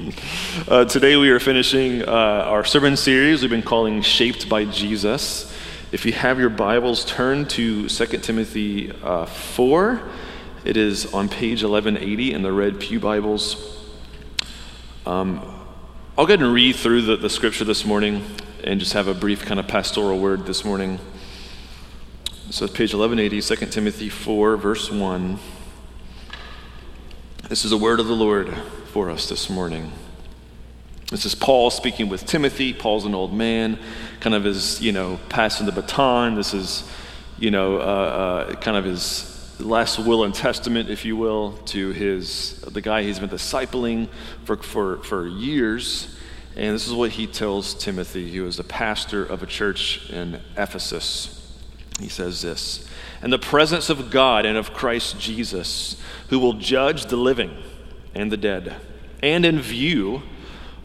uh, today we are finishing uh, our sermon series we've been calling Shaped by Jesus. If you have your Bibles, turn to 2 Timothy uh, 4. It is on page 1180 in the Red Pew Bibles. Um, I'll go ahead and read through the, the scripture this morning and just have a brief kind of pastoral word this morning. So page 1180, 2 Timothy 4, verse 1. This is a word of the Lord for us this morning. This is Paul speaking with Timothy. Paul's an old man, kind of is, you know, passing the baton. This is, you know, uh, uh, kind of his last will and testament, if you will, to his the guy he's been discipling for, for, for years. And this is what he tells Timothy, who is a pastor of a church in Ephesus. He says this In the presence of God and of Christ Jesus, who will judge the living and the dead, and in view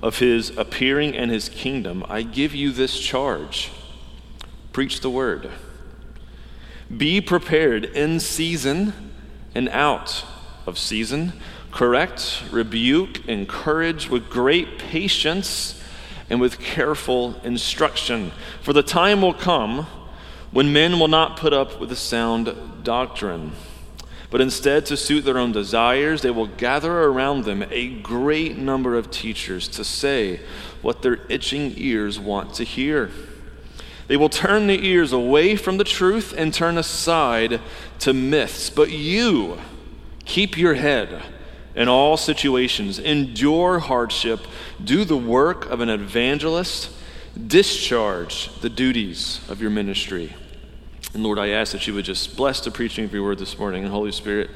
of his appearing and his kingdom, I give you this charge preach the word. Be prepared in season and out of season. Correct, rebuke, encourage with great patience and with careful instruction. For the time will come when men will not put up with the sound doctrine but instead, to suit their own desires, they will gather around them a great number of teachers to say what their itching ears want to hear. They will turn the ears away from the truth and turn aside to myths. But you, keep your head in all situations, endure hardship, do the work of an evangelist, discharge the duties of your ministry. And Lord, I ask that you would just bless the preaching of your word this morning. And Holy Spirit,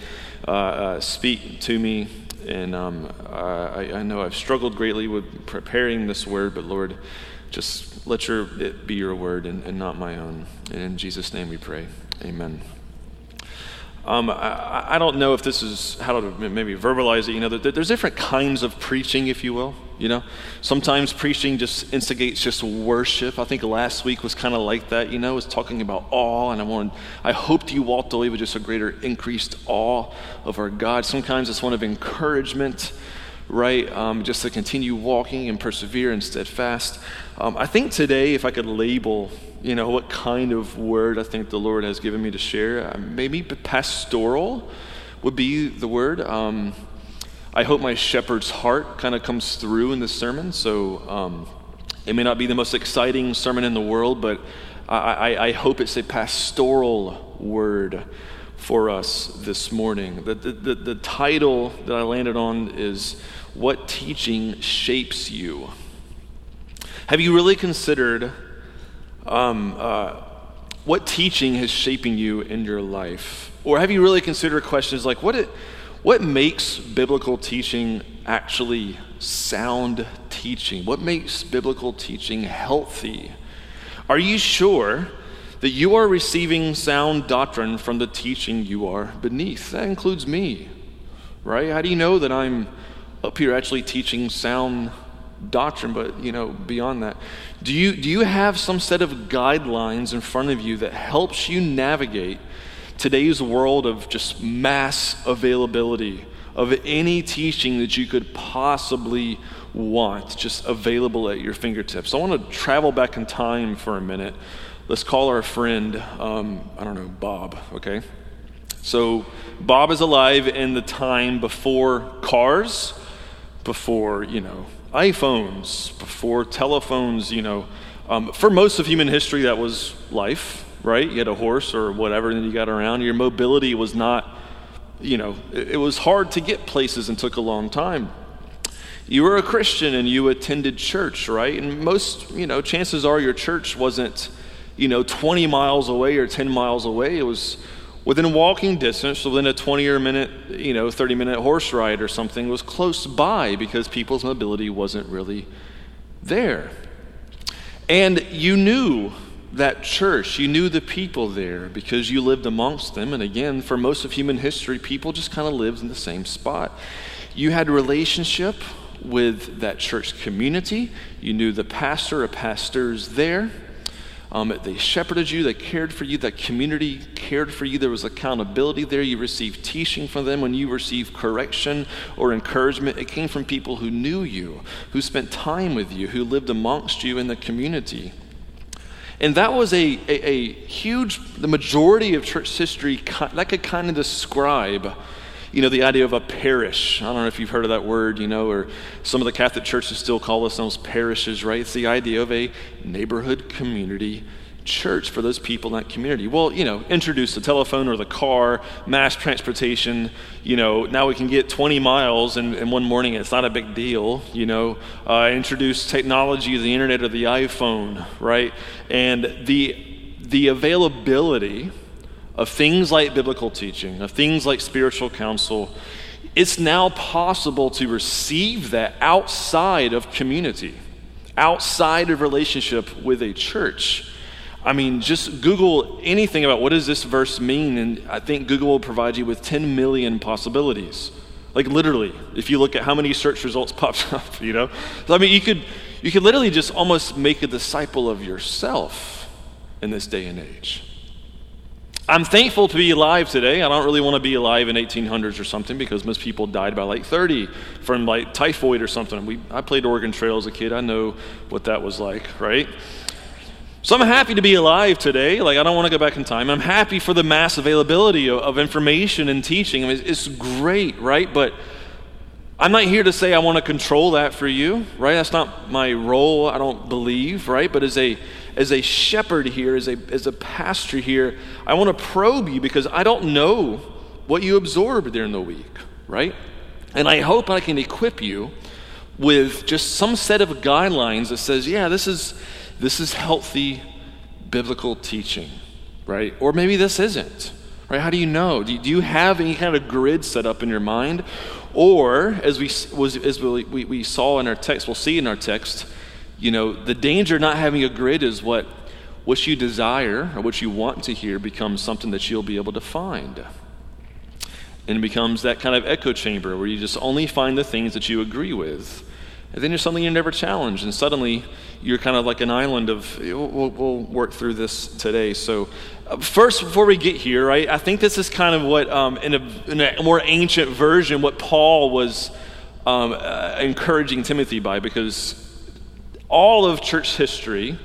uh, uh, speak to me. And um, I, I, know I've struggled greatly with preparing this word, but Lord, just let your, it be your word and, and not my own. And in Jesus' name we pray. Amen. Um, I, I, don't know if this is how to maybe verbalize it. You know, there's different kinds of preaching, if you will. You know, sometimes preaching just instigates just worship. I think last week was kind of like that. You know, was talking about awe, and I wanted, I hoped you walked away with just a greater increased awe of our God. Sometimes it's one of encouragement, right? Um, just to continue walking and persevere and steadfast. Um, I think today, if I could label, you know, what kind of word I think the Lord has given me to share, uh, maybe pastoral would be the word. Um, I hope my shepherd's heart kind of comes through in this sermon. So um, it may not be the most exciting sermon in the world, but I, I, I hope it's a pastoral word for us this morning. The, the, the, the, title that I landed on is What Teaching Shapes You. Have you really considered um, uh, what teaching is shaping you in your life? Or have you really considered questions like, what, it, what makes biblical teaching actually sound teaching? What makes biblical teaching healthy? Are you sure that you are receiving sound doctrine from the teaching you are beneath? That includes me, right? How do you know that I'm up here actually teaching sound doctrine, but you know, beyond that? Do you, do you have some set of guidelines in front of you that helps you navigate today's world of just mass availability of any teaching that you could possibly want, just available at your fingertips. I want to travel back in time for a minute. Let's call our friend, um, I don't know, Bob, okay? So, Bob is alive in the time before cars, before, you know, iPhones, before telephones, you know. Um, for most of human history, that was life right? You had a horse or whatever, and you got around. Your mobility was not, you know, it, it was hard to get places and took a long time. You were a Christian and you attended church, right? And most, you know, chances are your church wasn't, you know, 20 miles away or 10 miles away. It was within walking distance, within a 20 or minute, you know, 30 minute horse ride or something was close by because people's mobility wasn't really there. And you knew that church. You knew the people there because you lived amongst them. And again, for most of human history, people just kind of lived in the same spot. You had a relationship with that church community. You knew the pastor or pastors there. Um, they shepherded you, they cared for you, that community cared for you. There was accountability there. You received teaching from them. When you received correction or encouragement, it came from people who knew you, who spent time with you, who lived amongst you in the community. And that was a, a, a huge, the majority of church history, that could kind of describe you know, the idea of a parish. I don't know if you've heard of that word, you know, or some of the Catholic churches still call themselves parishes, right? It's the idea of a neighborhood community church for those people in that community. Well, you know, introduce the telephone or the car, mass transportation. You know, now we can get 20 miles in, in one morning. It's not a big deal. You know, uh, introduce technology, the internet or the iPhone, right? And the the availability of things like biblical teaching, of things like spiritual counsel, it's now possible to receive that outside of community, outside of relationship with a church. I mean, just Google anything about what does this verse mean, and I think Google will provide you with 10 million possibilities. Like literally, if you look at how many search results popped up, you know? So, I mean, you could, you could literally just almost make a disciple of yourself in this day and age. I'm thankful to be alive today. I don't really want to be alive in 1800s or something because most people died by like 30 from like typhoid or something. We, I played Oregon Trail as a kid. I know what that was like, right? So I'm happy to be alive today. Like, I don't want to go back in time. I'm happy for the mass availability of, of information and teaching. I mean, it's great, right? But I'm not here to say I want to control that for you, right? That's not my role, I don't believe, right? But as a as a shepherd here, as a as a pastor here, I want to probe you because I don't know what you absorbed during the week, right? And I hope I can equip you with just some set of guidelines that says, yeah, this is this is healthy biblical teaching, right? Or maybe this isn't. Right? How do you know? Do you, do you have any kind of grid set up in your mind? Or, as we, was, as we, we, we saw in our text, we'll see in our text, you know, the danger of not having a grid is what, what you desire or what you want to hear becomes something that you'll be able to find. And it becomes that kind of echo chamber where you just only find the things that you agree with. And then there's something you never challenge, and suddenly you're kind of like an island of, we'll, we'll work through this today. So, uh, first, before we get here, right, I think this is kind of what, um, in, a, in, a, more ancient version, what Paul was um, uh, encouraging Timothy by, because all of church history,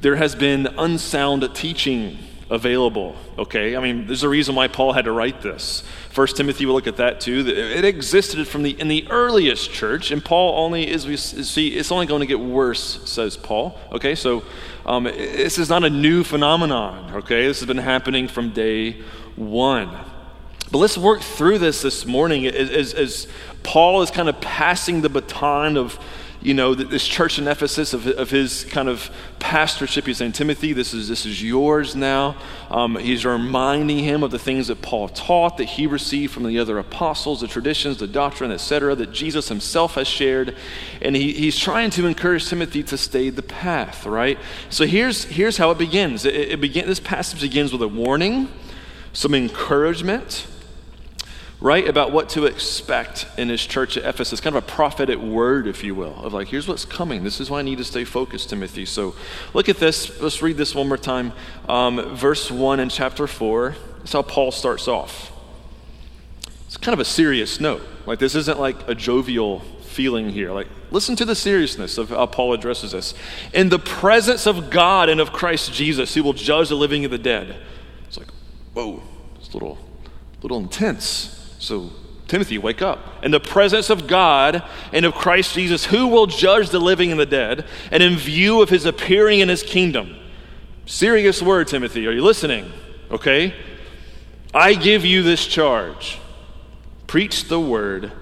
there has been unsound teaching available. Okay, I mean, there's a reason why Paul had to write this. First Timothy we'll look at that too. It existed from the in the earliest church, and Paul only is we see it's only going to get worse, says Paul. Okay, so um, this is not a new phenomenon. Okay, this has been happening from day one. But let's work through this this morning as, as, as Paul is kind of passing the baton of you know, this church in Ephesus of, of his kind of pastorship. He's saying, Timothy, this is, this is yours now. Um, he's reminding him of the things that Paul taught, that he received from the other apostles, the traditions, the doctrine, etc., that Jesus himself has shared. And he, he's trying to encourage Timothy to stay the path, right? So here's, here's how it begins. It, it begin, this passage begins with a warning, some encouragement, right, about what to expect in his church at Ephesus, kind of a prophetic word, if you will, of like, here's what's coming. This is why I need to stay focused, Timothy. So look at this. Let's read this one more time. Um, verse 1 in chapter 4. That's how Paul starts off. It's kind of a serious note. Like, this isn't like a jovial feeling here. Like, listen to the seriousness of how Paul addresses this. In the presence of God and of Christ Jesus, who will judge the living and the dead. It's like, whoa, it's a little, little intense. So, Timothy, wake up. In the presence of God and of Christ Jesus, who will judge the living and the dead, and in view of his appearing in his kingdom. Serious word, Timothy. Are you listening? Okay? I give you this charge preach the word.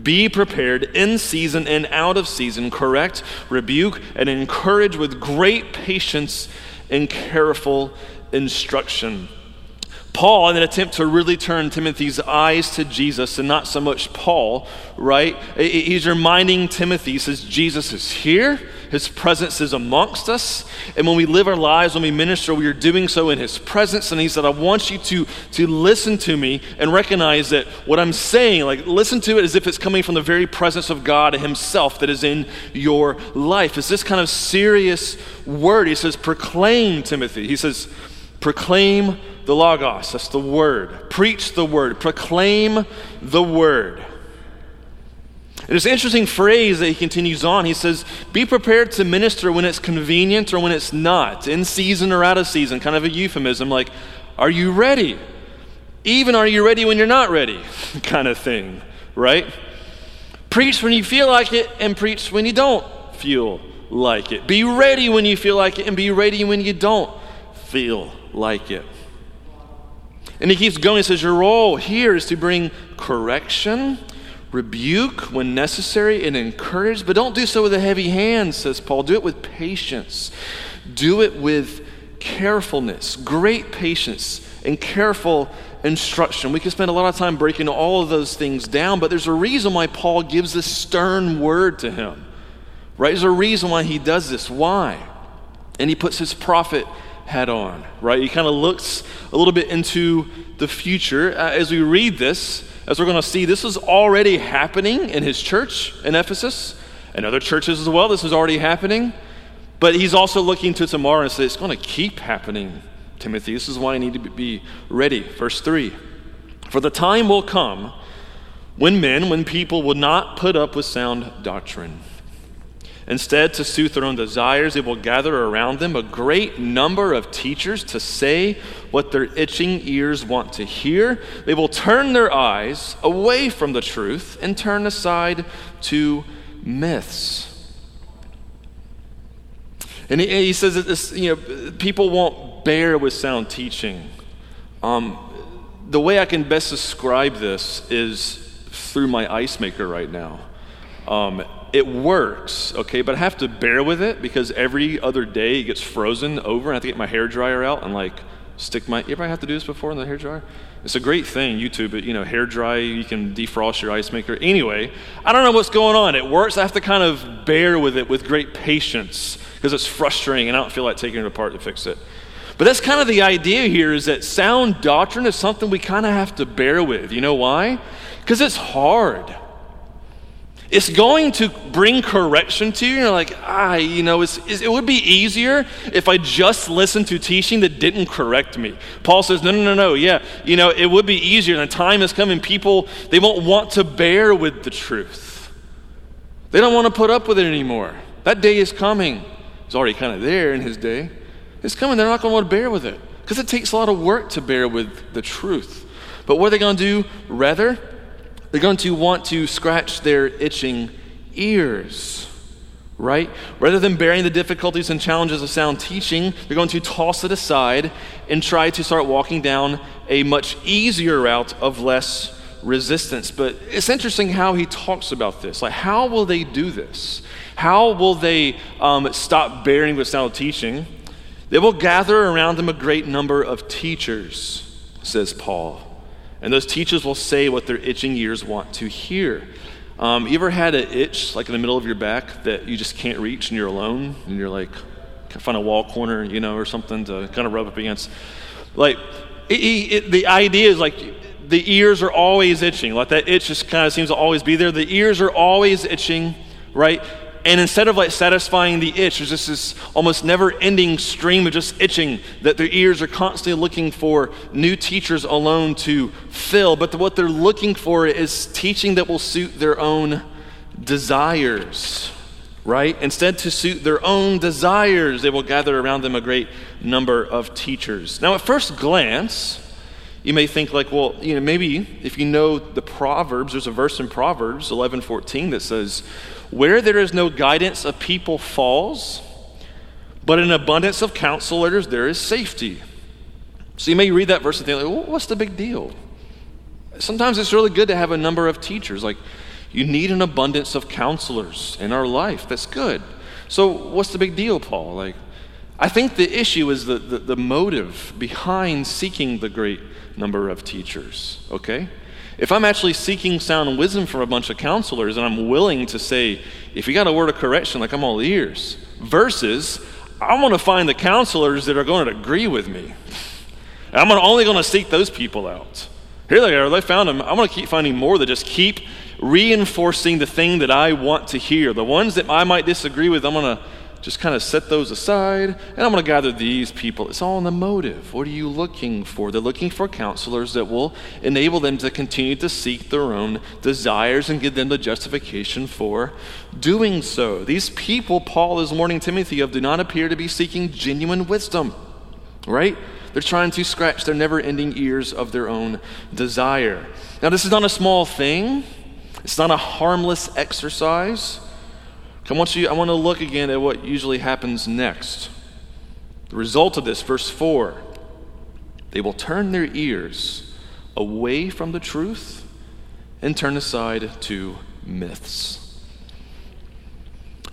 Be prepared in season and out of season, correct, rebuke, and encourage with great patience and careful instruction. Paul, in an attempt to really turn Timothy's eyes to Jesus and not so much Paul, right? He's reminding Timothy, he says, Jesus is here. His presence is amongst us. And when we live our lives, when we minister, we are doing so in His presence. And He said, I want you to, to listen to me and recognize that what I'm saying, like, listen to it as if it's coming from the very presence of God Himself that is in your life. It's this kind of serious word. He says, proclaim, Timothy. He says, proclaim the Logos. That's the word. Preach the word. Proclaim the word. It's an interesting phrase that he continues on. He says, Be prepared to minister when it's convenient or when it's not, in season or out of season, kind of a euphemism like, Are you ready? Even are you ready when you're not ready, kind of thing, right? Preach when you feel like it and preach when you don't feel like it. Be ready when you feel like it and be ready when you don't feel like it. And he keeps going. He says, Your role here is to bring correction rebuke when necessary, and encourage, but don't do so with a heavy hand, says Paul. Do it with patience. Do it with carefulness, great patience, and careful instruction. We could spend a lot of time breaking all of those things down, but there's a reason why Paul gives this stern word to him, right? There's a reason why he does this. Why? And he puts his prophet hat on, right? He kind of looks a little bit into the future. Uh, as we read this, as we're going to see, this is already happening in his church in Ephesus and other churches as well. This is already happening. But he's also looking to tomorrow and says, it's going to keep happening, Timothy. This is why I need to be ready. Verse 3 For the time will come when men, when people will not put up with sound doctrine Instead, to suit their own desires, they will gather around them a great number of teachers to say what their itching ears want to hear. They will turn their eyes away from the truth and turn aside to myths. And he, says that this, you know, people won't bear with sound teaching. Um, the way I can best describe this is through my ice maker right now. Um, it works, okay, but I have to bear with it because every other day it gets frozen over and I have to get my hair dryer out and like stick my. You ever have to do this before in the hair dryer? It's a great thing, YouTube. It, you know, hair dry, you can defrost your ice maker. Anyway, I don't know what's going on. It works. I have to kind of bear with it with great patience because it's frustrating and I don't feel like taking it apart to fix it. But that's kind of the idea here is that sound doctrine is something we kind of have to bear with. You know why? Because it's hard. It's going to bring correction to you. You're like, ah, you know, it's, it's, it would be easier if I just listened to teaching that didn't correct me. Paul says, no, no, no, no. Yeah, you know, it would be easier. And the time is coming. People, they won't want to bear with the truth. They don't want to put up with it anymore. That day is coming. It's already kind of there in his day. It's coming. They're not going to want to bear with it because it takes a lot of work to bear with the truth. But what are they going to do? Rather, they're going to want to scratch their itching ears, right? Rather than bearing the difficulties and challenges of sound teaching, they're going to toss it aside and try to start walking down a much easier route of less resistance. But it's interesting how he talks about this. Like, how will they do this? How will they um, stop bearing with sound teaching? They will gather around them a great number of teachers, says Paul. And those teachers will say what their itching ears want to hear. Um, you ever had an itch, like in the middle of your back, that you just can't reach and you're alone and you're like, find a wall corner, you know, or something to kind of rub up against? Like, it, it, the idea is like the ears are always itching. Like that itch just kind of seems to always be there. The ears are always itching, right? And instead of like satisfying the itch, there's just this almost never ending stream of just itching that their ears are constantly looking for new teachers alone to fill. But what they're looking for is teaching that will suit their own desires, right? Instead, to suit their own desires, they will gather around them a great number of teachers. Now, at first glance, you may think like, well, you know, maybe if you know the Proverbs, there's a verse in Proverbs 11:14 that says, where there is no guidance, a people falls, but in abundance of counselors, there is safety. So you may read that verse and think, like, well, what's the big deal? Sometimes it's really good to have a number of teachers. Like, you need an abundance of counselors in our life. That's good. So, what's the big deal, Paul? Like, I think the issue is the, the, the motive behind seeking the great number of teachers, okay? If I'm actually seeking sound wisdom from a bunch of counselors and I'm willing to say if you got a word of correction, like I'm all ears. Versus, I want to find the counselors that are going to agree with me. I'm only going to seek those people out. Here they are. They found them. I'm going to keep finding more that just keep reinforcing the thing that I want to hear. The ones that I might disagree with, I'm going to just kind of set those aside, and I'm going to gather these people. It's all in the motive. What are you looking for? They're looking for counselors that will enable them to continue to seek their own desires and give them the justification for doing so. These people, Paul is warning Timothy of, do not appear to be seeking genuine wisdom, right? They're trying to scratch their never ending ears of their own desire. Now, this is not a small thing, it's not a harmless exercise. I want, you, I want to look again at what usually happens next. The result of this, verse 4 they will turn their ears away from the truth and turn aside to myths.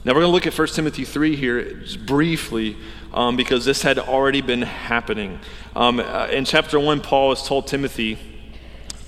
Now we're going to look at 1 Timothy 3 here briefly um, because this had already been happening. Um, uh, in chapter 1, Paul has told Timothy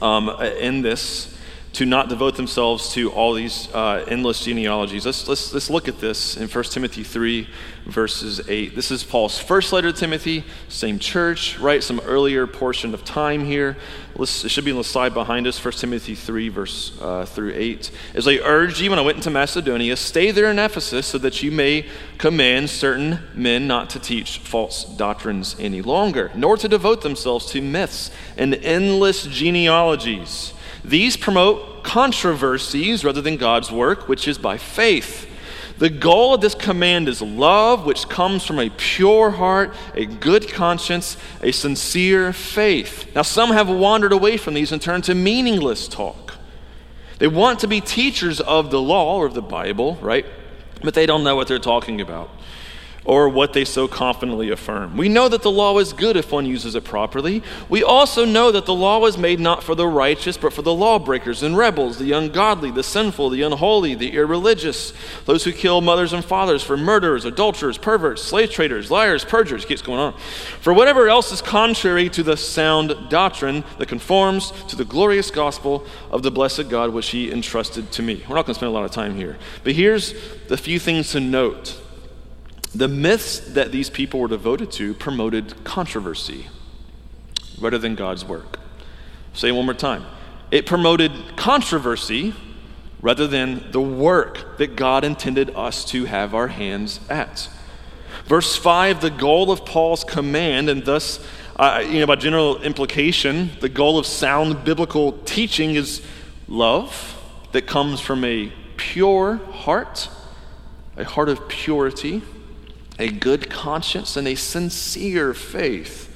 um, in this to not devote themselves to all these uh, endless genealogies. Let's, let's, let's look at this in 1 Timothy 3, verses 8. This is Paul's first letter to Timothy, same church, right? Some earlier portion of time here. It should be on the slide behind us, 1 Timothy 3, verse uh, through 8. As I urged you when I went into Macedonia, stay there in Ephesus so that you may command certain men not to teach false doctrines any longer, nor to devote themselves to myths and endless genealogies these promote controversies rather than God's work, which is by faith. The goal of this command is love, which comes from a pure heart, a good conscience, a sincere faith. Now, some have wandered away from these and turned to meaningless talk. They want to be teachers of the law or of the Bible, right? But they don't know what they're talking about or what they so confidently affirm. We know that the law is good if one uses it properly. We also know that the law was made not for the righteous, but for the lawbreakers and rebels, the ungodly, the sinful, the unholy, the irreligious, those who kill mothers and fathers, for murderers, adulterers, perverts, slave traders, liars, perjurers, keeps going on. For whatever else is contrary to the sound doctrine that conforms to the glorious gospel of the blessed God which he entrusted to me. We're not going to spend a lot of time here. But here's the few things to note the myths that these people were devoted to promoted controversy rather than God's work. say it one more time. It promoted controversy rather than the work that God intended us to have our hands at. Verse 5, the goal of Paul's command, and thus, uh, you know, by general implication, the goal of sound biblical teaching is love that comes from a pure heart, a heart of purity a good conscience, and a sincere faith.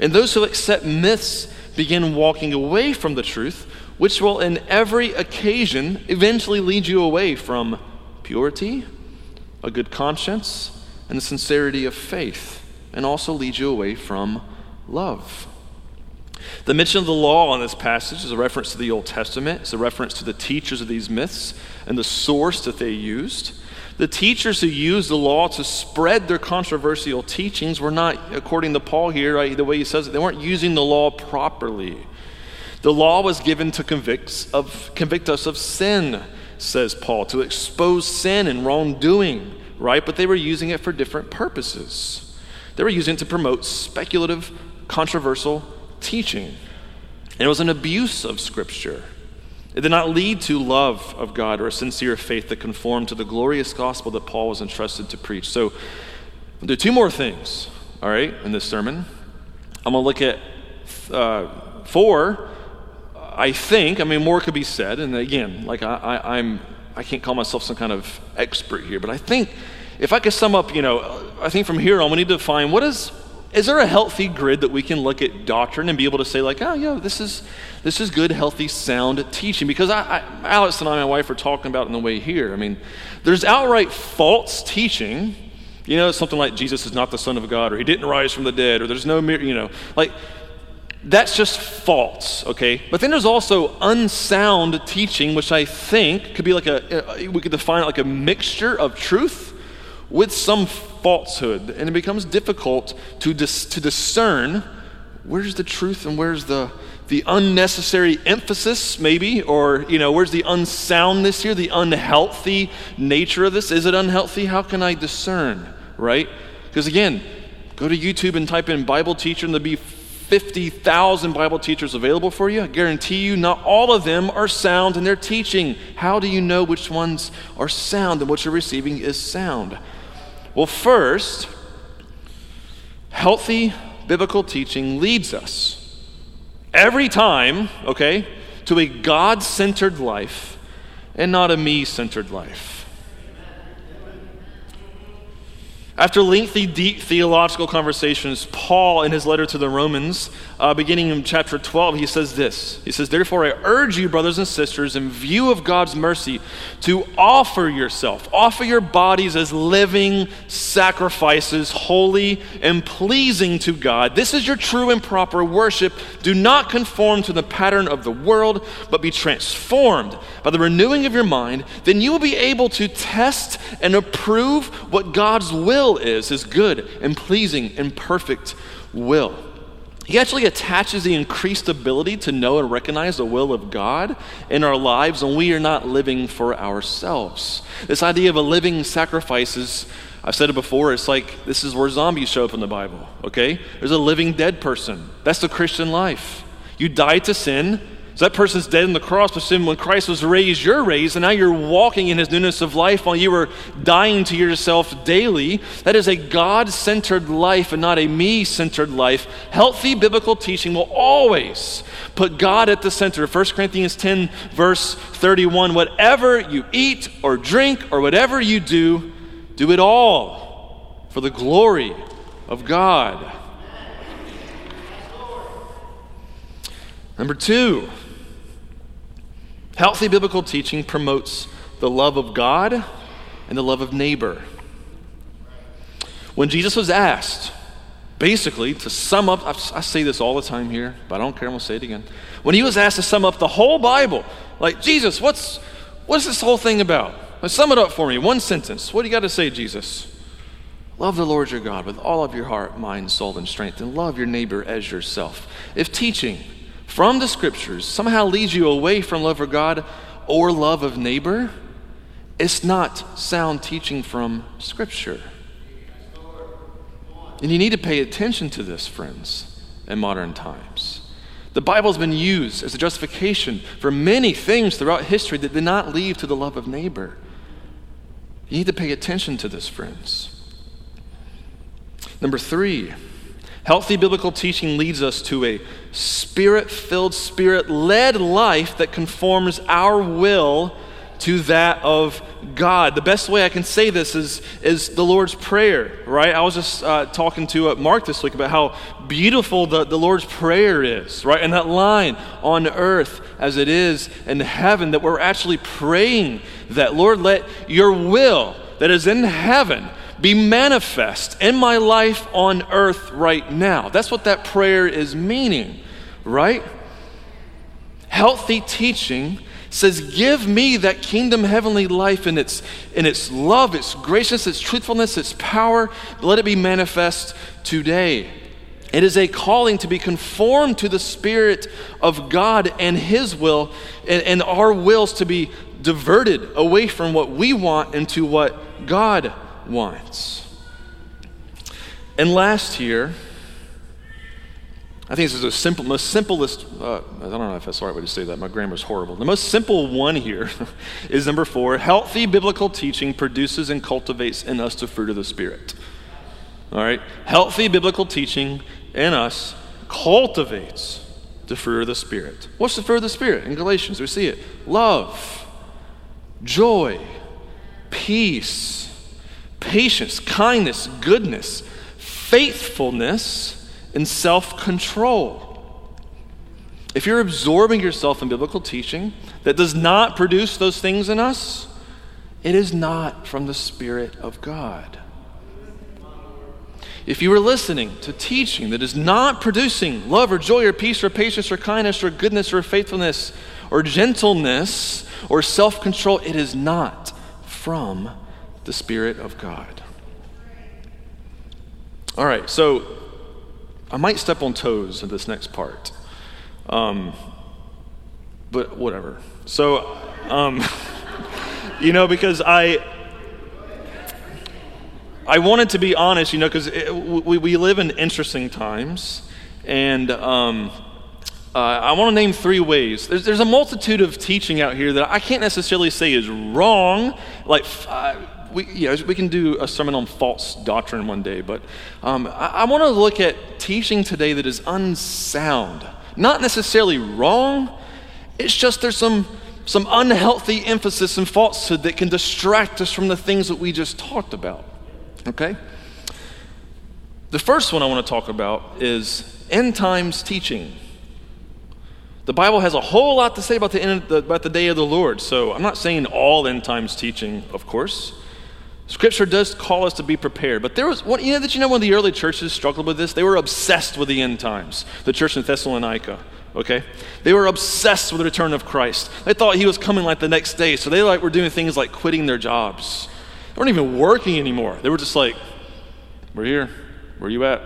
And those who accept myths begin walking away from the truth, which will, in every occasion, eventually lead you away from purity, a good conscience, and the sincerity of faith, and also lead you away from love. The mention of the law in this passage is a reference to the Old Testament. It's a reference to the teachers of these myths and the source that they used. The teachers who used the law to spread their controversial teachings were not, according to Paul here, right, the way he says it, they weren't using the law properly. The law was given to convict, of, convict us of sin, says Paul, to expose sin and wrongdoing, right? But they were using it for different purposes. They were using it to promote speculative, controversial teaching. And it was an abuse of Scripture. It did not lead to love of God or a sincere faith that conformed to the glorious gospel that Paul was entrusted to preach. So, there are two more things, all right, in this sermon. I'm going to look at uh, four. I think, I mean, more could be said. And again, like I, I, I'm, I can't call myself some kind of expert here, but I think if I could sum up, you know, I think from here on, we need to define what is is there a healthy grid that we can look at doctrine and be able to say like oh yeah this is this is good healthy sound teaching? Because I, I, alex and i and my wife are talking about in the way here. I mean there's outright false teaching. You know something like jesus is not the son of god or he didn't rise from the dead or there's no you know like that's just false okay? But then there's also unsound teaching which i think could be like a we could define it like a mixture of truth with some falsehood, and it becomes difficult to, dis- to discern where's the truth and where's the the unnecessary emphasis maybe or you know where's the unsoundness here the unhealthy nature of this? Is it unhealthy? How can i discern right? Because again go to youtube and type in bible teacher and there'll be 50,000 bible teachers available for you. I guarantee you not all of them are sound in their teaching. How do you know which ones are sound and what you're receiving is sound well first healthy biblical teaching leads us every time, okay, to a God centered life and not a me centered life. After lengthy, deep theological conversations, Paul, in his letter to the Romans, uh, beginning in chapter 12, he says this. He says, Therefore, I urge you, brothers and sisters, in view of God's mercy, to offer yourself, offer your bodies as living sacrifices, holy and pleasing to God. This is your true and proper worship. Do not conform to the pattern of the world, but be transformed by the renewing of your mind. Then you will be able to test and approve what God's will will is, his good and pleasing and perfect will. He actually attaches the increased ability to know and recognize the will of God in our lives when we are not living for ourselves. This idea of a living sacrifice is, I've said it before, it's like this is where zombies show up in the Bible, okay? There's a living dead person. That's the Christian life. You die to sin, so that person's dead on the cross, but then when Christ was raised, you're raised, and now you're walking in his newness of life while you were dying to yourself daily. That is a God centered life and not a me centered life. Healthy biblical teaching will always put God at the center. 1 Corinthians 10, verse 31 whatever you eat or drink or whatever you do, do it all for the glory of God. Number two, Healthy biblical teaching promotes the love of God and the love of neighbor. When Jesus was asked, basically, to sum up, I say this all the time here, but I don't care, I'm going to say it again. When he was asked to sum up the whole Bible, like, Jesus, what's, what's this whole thing about? Sum it up for me. One sentence. What do you got to say, Jesus? Love the Lord your God with all of your heart, mind, soul, and strength, and love your neighbor as yourself. If teaching, from the scriptures somehow leads you away from love for God or love of neighbor, it's not sound teaching from scripture. And you need to pay attention to this, friends, in modern times. The Bible has been used as a justification for many things throughout history that did not lead to the love of neighbor. You need to pay attention to this, friends. Number three, Healthy biblical teaching leads us to a spirit filled, spirit led life that conforms our will to that of God. The best way I can say this is, is the Lord's Prayer, right? I was just uh, talking to uh, Mark this week about how beautiful the, the Lord's Prayer is, right? And that line, on earth as it is in heaven, that we're actually praying that, Lord, let your will that is in heaven be manifest in my life on earth right now. That's what that prayer is meaning, right? Healthy teaching says, Give me that kingdom heavenly life in its, in its love, its graciousness, its truthfulness, its power. Let it be manifest today. It is a calling to be conformed to the Spirit of God and His will, and, and our wills to be diverted away from what we want into what God wants. And last here, I think this is the simple, most simplest, uh, I don't know if that's the right way to say that. My grammar's horrible. The most simple one here is number four healthy biblical teaching produces and cultivates in us the fruit of the Spirit. All right? Healthy biblical teaching in us cultivates the fruit of the Spirit. What's the fruit of the Spirit? In Galatians, we see it love, joy, peace patience, kindness, goodness, faithfulness, and self control. If you're absorbing yourself in biblical teaching that does not produce those things in us, it is not from the Spirit of God. If you are listening to teaching that is not producing love or joy or peace or patience or kindness or goodness or faithfulness or gentleness or self control, it is not from the Spirit of God. All right, so I might step on toes in this next part. Um, but whatever. So, um, you know, because I, I wanted to be honest, you know, because we, we live in interesting times. And um, uh, I want to name three ways. There's, there's a multitude of teaching out here that I can't necessarily say is wrong. Like, uh, we, you know, we can do a sermon on false doctrine one day, but um, I, I want to look at teaching today that is unsound. Not necessarily wrong, it's just there's some, some unhealthy emphasis and falsehood that can distract us from the things that we just talked about. Okay? The first one I want to talk about is end times teaching. The Bible has a whole lot to say about the, end, about the day of the Lord. So I'm not saying all end times teaching, of course. Scripture does call us to be prepared. But there was one, you know, that you know, when the early churches struggled with this, they were obsessed with the end times. The church in Thessalonica, okay? They were obsessed with the return of Christ. They thought he was coming like the next day. So they like were doing things like quitting their jobs. They weren't even working anymore. They were just like, we're here. Where are you at?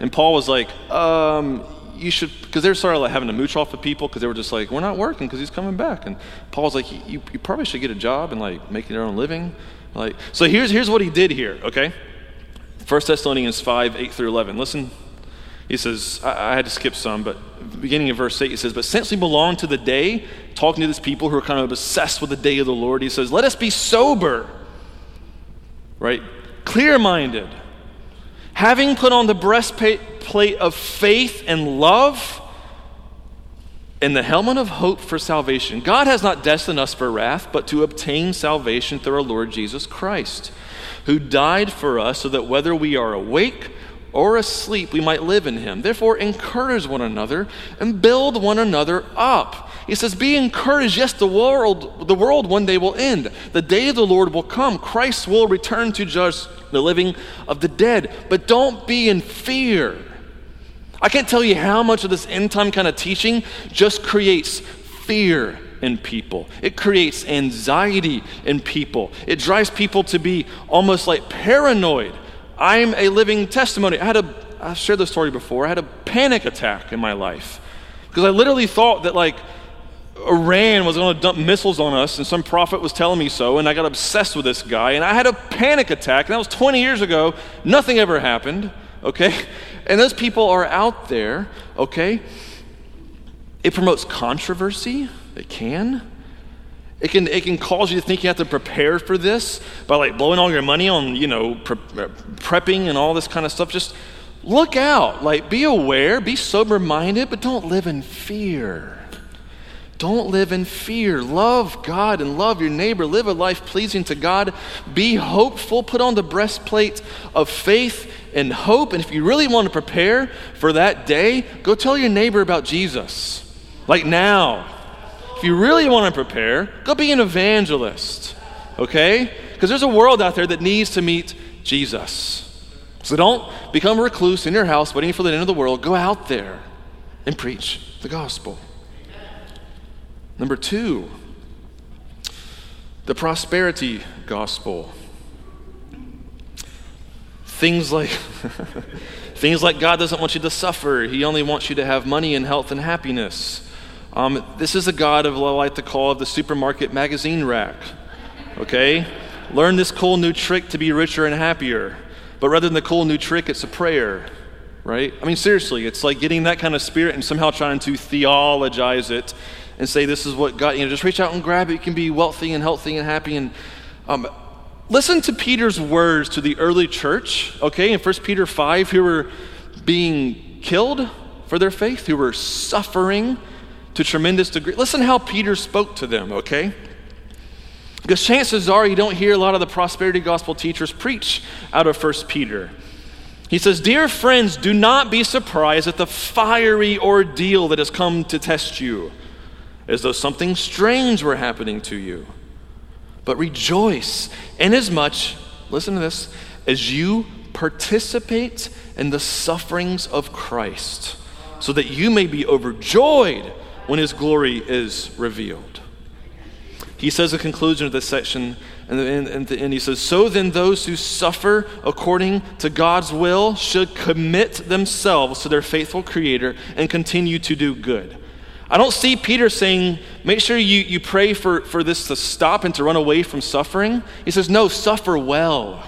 And Paul was like, um, you should, because they were sort of like having to mooch off of people because they were just like, we're not working because he's coming back. And Paul's like, you, you probably should get a job and like make your own living. Like, so here's, here's what he did here, okay? 1 Thessalonians 5, 8 through 11. Listen. He says, I, I had to skip some, but beginning of verse 8, he says, But since we belong to the day, talking to these people who are kind of obsessed with the day of the Lord, he says, Let us be sober, right? Clear minded, having put on the breastplate of faith and love and the helmet of hope for salvation. God has not destined us for wrath, but to obtain salvation through our Lord Jesus Christ, who died for us so that whether we are awake or asleep, we might live in him. Therefore, encourage one another and build one another up. He says, Be encouraged. Yes, the world, the world one day will end. The day of the Lord will come. Christ will return to judge the living of the dead. But don't be in fear. I can't tell you how much of this end time kind of teaching just creates fear in people. It creates anxiety in people. It drives people to be almost like paranoid. I'm a living testimony. I had a, I've shared this story before. I had a panic attack in my life because I literally thought that like Iran was going to dump missiles on us, and some prophet was telling me so, and I got obsessed with this guy, and I had a panic attack, and that was 20 years ago. Nothing ever happened, okay? And those people are out there, okay? It promotes controversy. It can. It can, it can cause you to think you have to prepare for this by like blowing all your money on, you know, pre- uh, prepping and all this kind of stuff. Just look out. Like, be aware, be sober minded, but don't live in fear. Don't live in fear. Love God and love your neighbor. Live a life pleasing to God. Be hopeful. Put on the breastplate of faith and hope. And if you really want to prepare for that day, go tell your neighbor about Jesus. Like now. If you really want to prepare, go be an evangelist. Okay? Because there's a world out there that needs to meet Jesus. So don't become a recluse in your house waiting for the end of the world. Go out there and preach the gospel. Number two, the prosperity gospel. Things like things like God doesn't want you to suffer. He only wants you to have money and health and happiness. Um, this is a God of what I like to call of the supermarket magazine rack. Okay? Learn this cool new trick to be richer and happier. But rather than the cool new trick, it's a prayer. Right? I mean, seriously, it's like getting that kind of spirit and somehow trying to theologize it and say, This is what God, you know, just reach out and grab it. You can be wealthy and healthy and happy. And um, listen to Peter's words to the early church, okay, in 1 Peter 5, who were being killed for their faith, who were suffering to tremendous degree. Listen how Peter spoke to them, okay? Because chances are you don't hear a lot of the prosperity gospel teachers preach out of 1 Peter. He says, Dear friends, do not be surprised at the fiery ordeal that has come to test you as though something strange were happening to you. But rejoice inasmuch, as listen to this, as you participate in the sufferings of Christ, so that you may be overjoyed when his glory is revealed. He says, the conclusion of this section, And, and, and he says, So then, those who suffer according to God's will should commit themselves to their faithful Creator and continue to do good. I don't see Peter saying, make sure you, you pray for, for this to stop and to run away from suffering. He says, no, suffer well.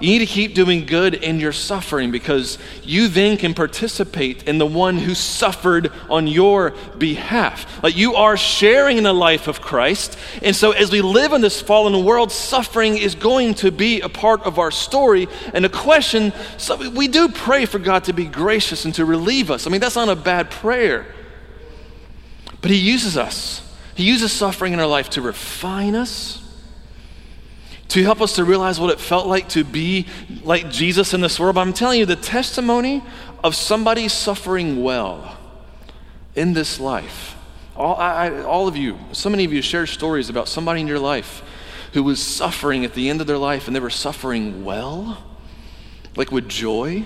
You need to keep doing good in your suffering because you then can participate in the one who suffered on your behalf. Like you are sharing in the life of Christ. And so, as we live in this fallen world, suffering is going to be a part of our story. And the question so we do pray for God to be gracious and to relieve us. I mean, that's not a bad prayer. But He uses us, He uses suffering in our life to refine us to help us to realize what it felt like to be like Jesus in this world. But I'm telling you, the testimony of somebody suffering well in this life, all, I, all of you, so many of you share stories about somebody in your life who was suffering at the end of their life and they were suffering well, like with joy.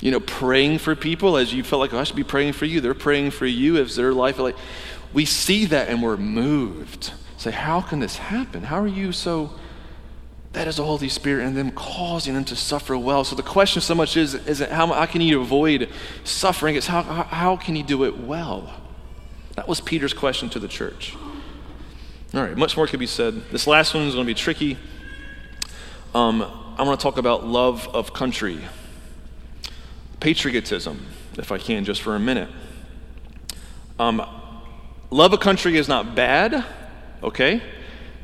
You know, praying for people as you felt like, oh, I should be praying for you. They're praying for you as their life. Like, we see that and we're moved. Say, how can this happen? How are you so that is the Holy Spirit and them causing them to suffer well. So the question so much is, isn't how, how can you avoid suffering? It's how, how, can you do it well? That was Peter's question to the church. All right, much more could be said. This last one is going to be tricky. Um, I want to talk about love of country, patriotism, if I can, just for a minute. Um, love a country is not bad, okay?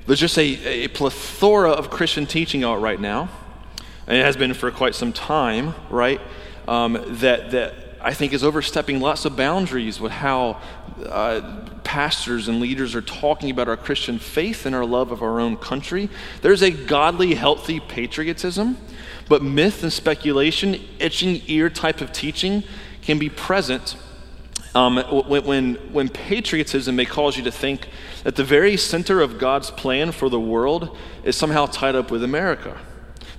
There's just a, a plethora of Christian teaching out right now, and it has been for quite some time, right? Um, that, that I think is overstepping lots of boundaries with how uh, pastors and leaders are talking about our Christian faith and our love of our own country. There's a godly, healthy patriotism, but myth and speculation, itching ear type of teaching can be present um, when, when, when patriotism may cause you to think that the very center of God's plan for the world is somehow tied up with America.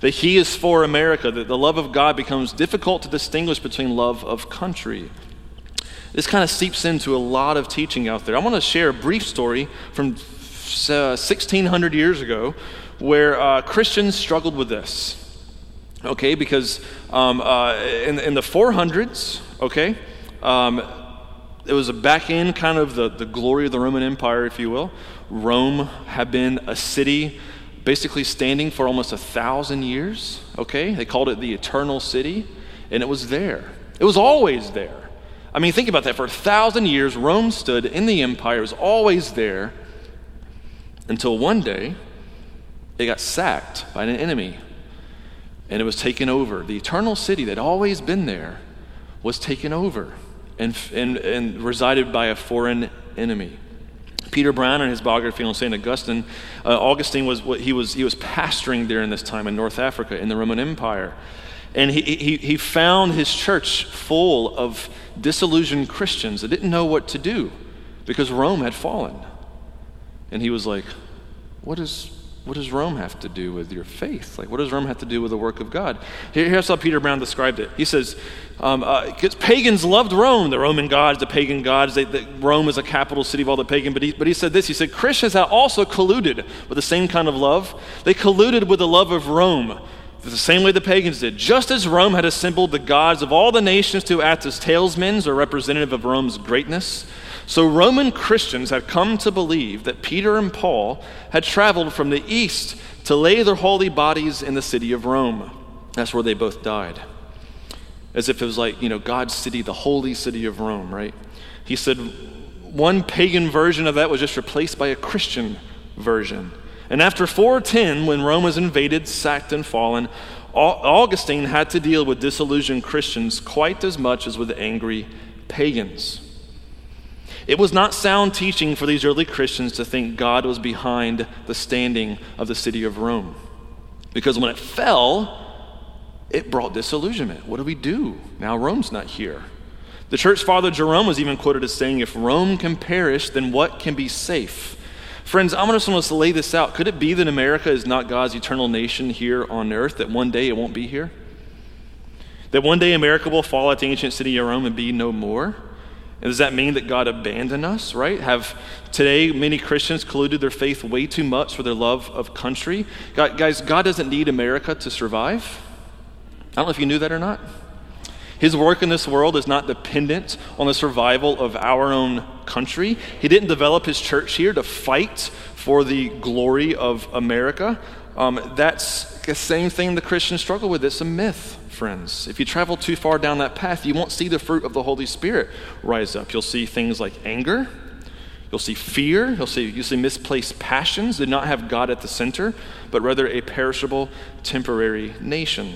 That He is for America, that the love of God becomes difficult to distinguish between love of country. This kind of seeps into a lot of teaching out there. I want to share a brief story from uh, 1600 years ago where uh, Christians struggled with this. Okay, because um, uh, in, in, the 400s, okay, um, it was a back in kind of the, the glory of the Roman Empire, if you will. Rome had been a city basically standing for almost a thousand years, okay? They called it the eternal city, and it was there. It was always there. I mean, think about that. For a thousand years, Rome stood in the empire, it was always there until one day it got sacked by an enemy and it was taken over. The eternal city that had always been there was taken over and, and, and resided by a foreign enemy. Peter Brown, in his biography on St. Augustine, uh, Augustine was what he was he was pastoring there in this time in North Africa in the Roman Empire, and he, he, he found his church full of disillusioned Christians that didn't know what to do because Rome had fallen, and he was like, "What is what does Rome have to do with your faith? Like, what does Rome have to do with the work of God? Here, here's how Peter Brown described it. He says, um, uh, pagans loved Rome, the Roman gods, the pagan gods. They, the, Rome is a capital city of all the pagan. But he, but he said this he said, Christians have also colluded with the same kind of love. They colluded with the love of Rome. The same way the pagans did. Just as Rome had assembled the gods of all the nations to act as talesmen or representative of Rome's greatness, so Roman Christians had come to believe that Peter and Paul had traveled from the east to lay their holy bodies in the city of Rome. That's where they both died. As if it was like, you know, God's city, the holy city of Rome, right? He said one pagan version of that was just replaced by a Christian version. And after 410, when Rome was invaded, sacked, and fallen, Augustine had to deal with disillusioned Christians quite as much as with angry pagans. It was not sound teaching for these early Christians to think God was behind the standing of the city of Rome. Because when it fell, it brought disillusionment. What do we do? Now Rome's not here. The church father Jerome was even quoted as saying, If Rome can perish, then what can be safe? Friends, I'm just want to lay this out. Could it be that America is not God's eternal nation here on earth, that one day it won't be here? That one day America will fall at the ancient city of Rome and be no more? And does that mean that God abandoned us, right? Have today many Christians colluded their faith way too much for their love of country? God, guys, God doesn't need America to survive. I don't know if you knew that or not. His work in this world is not dependent on the survival of our own country. He didn't develop his church here to fight for the glory of America. Um, that's the same thing the Christians struggle with. It's a myth friends. If you travel too far down that path, you won't see the fruit of the Holy Spirit rise up. You'll see things like anger, you'll see fear, you'll see, you'll see misplaced passions, did not have God at the center, but rather a perishable, temporary nation.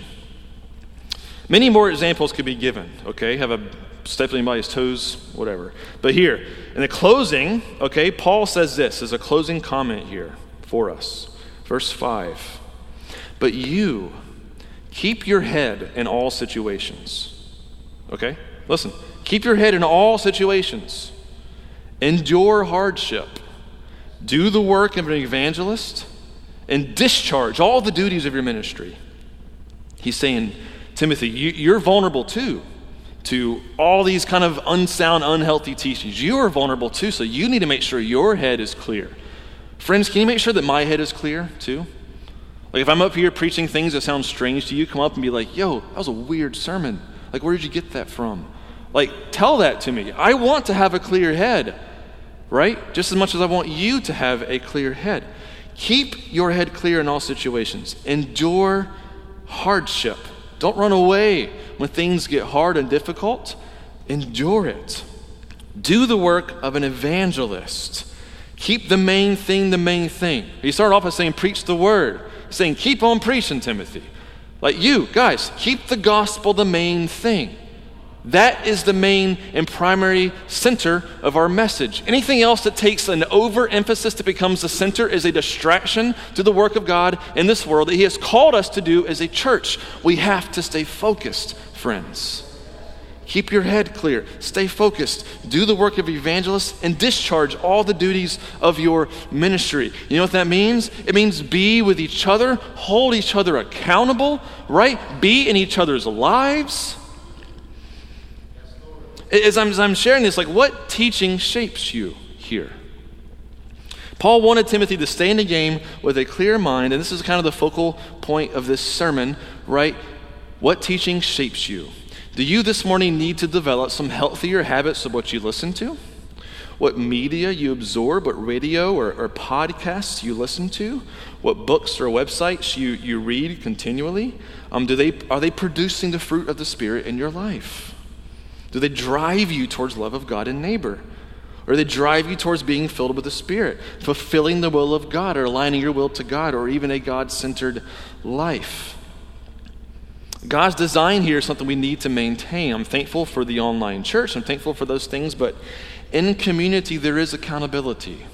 Many more examples could be given, okay? Have a stepping anybody's toes, whatever. But here, in the closing, okay, Paul says this as a closing comment here for us. Verse 5. But you, Keep your head in all situations. Okay? Listen. Keep your head in all situations. Endure hardship. Do the work of an evangelist and discharge all the duties of your ministry. He's saying, Timothy, you, are vulnerable too to all these kind of unsound, unhealthy teachings. You are vulnerable too, so you need to make sure your head is clear. Friends, can you make sure that my head is clear too? Like if I'm up here preaching things that sound strange to you, come up and be like, yo, that was a weird sermon. Like, where did you get that from? Like, tell that to me. I want to have a clear head, right? Just as much as I want you to have a clear head. Keep your head clear in all situations. Endure hardship. Don't run away when things get hard and difficult. Endure it. Do the work of an evangelist. Keep the main thing the main thing. He started off by saying, Preach the word saying, Keep on preaching, Timothy. Like you, guys, keep the gospel the main thing. That is the main and primary center of our message. Anything else that takes an overemphasis that becomes the center is a distraction to the work of God in this world that He has called us to do as a church. We have to stay focused, friends. Keep your head clear. Stay focused. Do the work of evangelist and discharge all the duties of your ministry. You know what that means? It means be with each other, hold each other accountable, right? Be in each other's lives. As I'm, as I'm sharing this, like what teaching shapes you here? Paul wanted Timothy to stay in the game with a clear mind, and this is kind of the focal point of this sermon, right? What teaching shapes you? Do you this morning need to develop some healthier habits of what you listen to? What media you absorb, what radio or, or podcasts you listen to, what books or websites you, you read continually? Um, do they, are they producing the fruit of the Spirit in your life? Do they drive you towards love of God and neighbor? Or they drive you towards being filled with the Spirit, fulfilling the will of God, or aligning your will to God, or even a God centered life? God's design here is something we need to maintain. I'm thankful for the online church, I'm thankful for those things, but in community, there is accountability.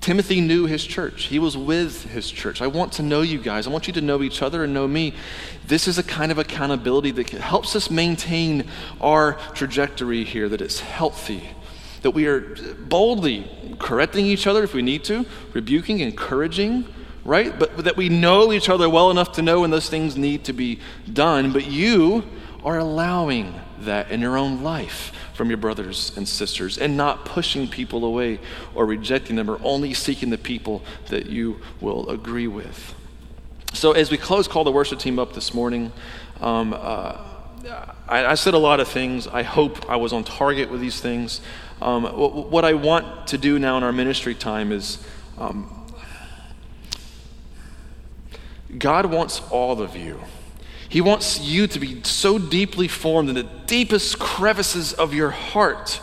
Timothy knew his church. He was with his church. I want to know you guys. I want you to know each other and know me. This is a kind of accountability that helps us maintain our trajectory here, that it's healthy, that we are boldly correcting each other if we need to, rebuking, encouraging, right? But, but that we know each other well enough to know when those things need to be done. But you are allowing that in your own life from your brothers and sisters and not pushing people away or rejecting them or only seeking the people that you will agree with. So, as we close, call the worship team up this morning. Um, uh, I, I, said a lot of things. I hope I was on target with these things. Um, what, what, I want to do now in our ministry time is um, God wants all of you. He wants you to be so deeply formed in the deepest crevices of your heart,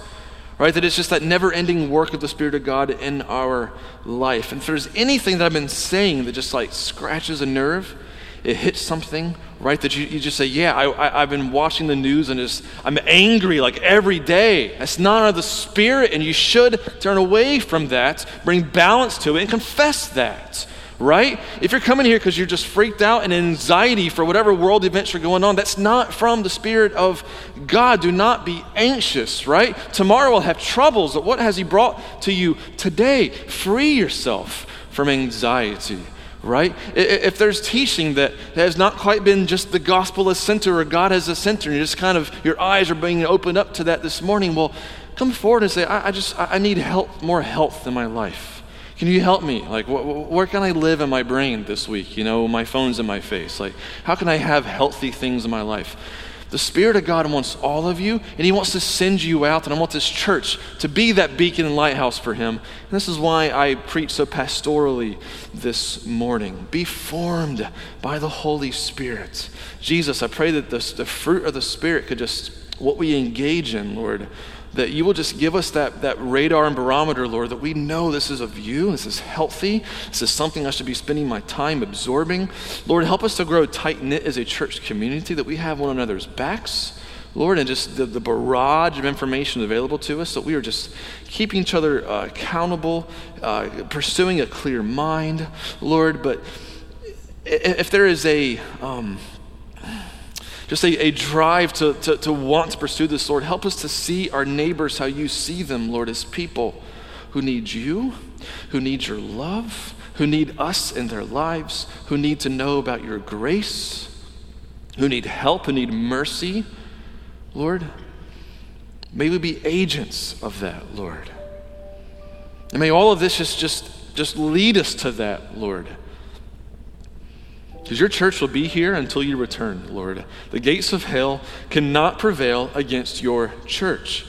right? That it's just that never ending work of the Spirit of God in our life. And if there's anything that I've been saying that just like scratches a nerve, it hits something, right? That you, you just say, Yeah, I, have been watching the news and just, I'm angry like every day. That's not of the Spirit, and you should turn away from that, bring balance to it, and confess that right? If you're coming here because you're just freaked out and anxiety for whatever world events are going on, that's not from the Spirit of God. Do not be anxious, right? Tomorrow will have troubles, but what has He brought to you today? Free yourself from anxiety, right? If there's teaching that has not quite been just the gospel as center or God as a center, and you just kind of, your eyes are being opened up to that this morning, well, come forward and say, I, I just, I need help, more health in my life. Can you help me? Like, wh- where can I live in my brain this week? You know, my phone's in my face. Like, how can I have healthy things in my life? The Spirit of God wants all of you, and He wants to send you out. And I want this church to be that beacon and lighthouse for Him. And this is why I preach so pastorally this morning. Be formed by the Holy Spirit. Jesus, I pray that the, the fruit of the Spirit could just, what we engage in, Lord, that you will just give us that, that radar and barometer, Lord, that we know this is of you, this is healthy, this is something I should be spending my time absorbing. Lord, help us to grow tight knit as a church community, that we have one another's backs. Lord, and just the, the barrage of information available to us, that we are just keeping each other uh, accountable, uh, pursuing a clear mind, Lord. But if there is a, um, just a, a drive to, to, to want to pursue this, Lord. Help us to see our neighbors how you see them, Lord, as people who need you, who need your love, who need us in their lives, who need to know about your grace, who need help, who need mercy. Lord, may we be agents of that, Lord. And may all of this just, just, just lead us to that, Lord. Because your church will be here until you return, Lord. The gates of hell cannot prevail against your church.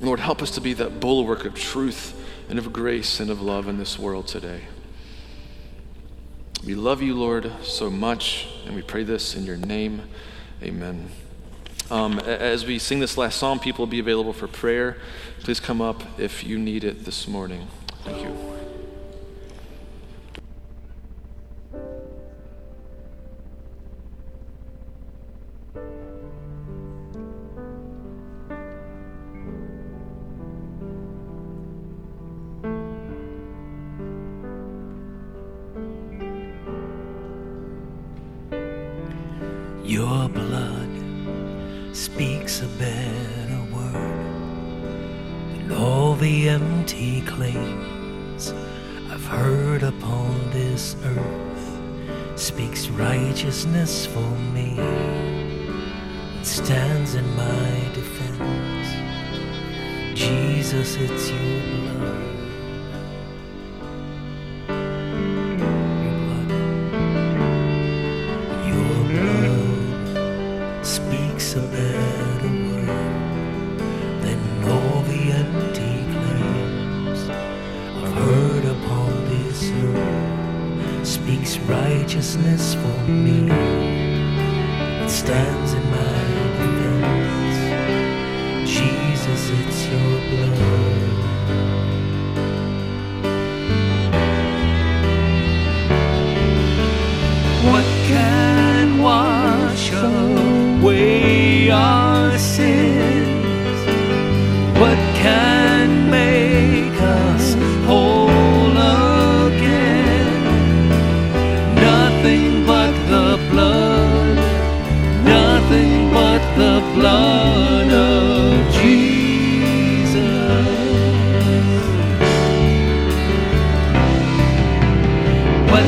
Lord, help us to be that bulwark of truth and of grace and of love in this world today. We love you, Lord, so much, and we pray this in your name. Amen. Um, as we sing this last psalm, people will be available for prayer. Please come up if you need it this morning. Thank you. Your blood speaks a better word than all the empty claims I've heard upon this earth. Speaks righteousness for me and stands in my defense. Jesus, it's your blood.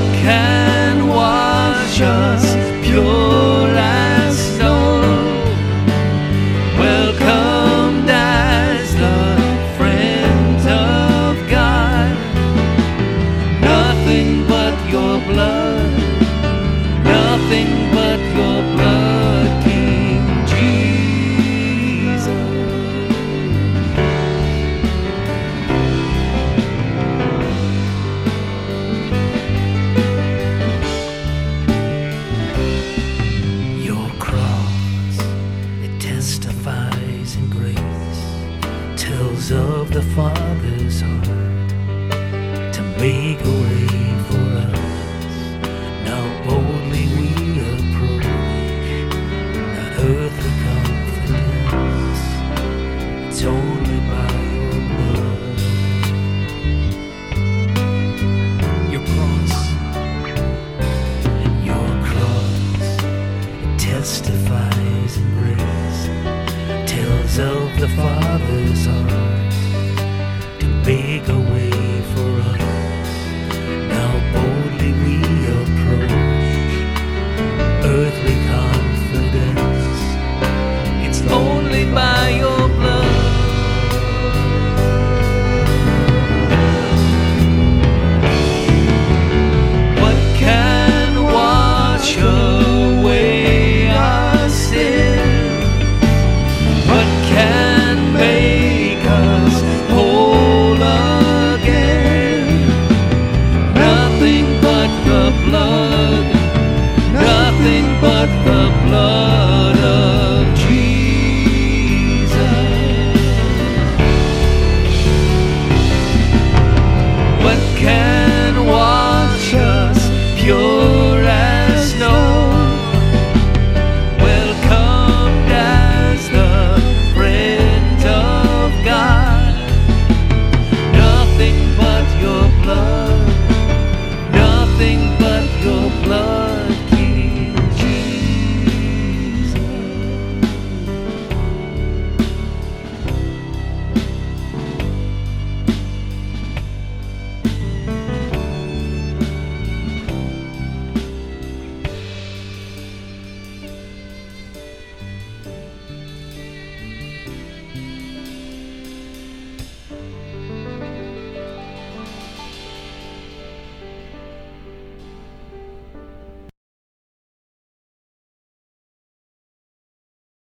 What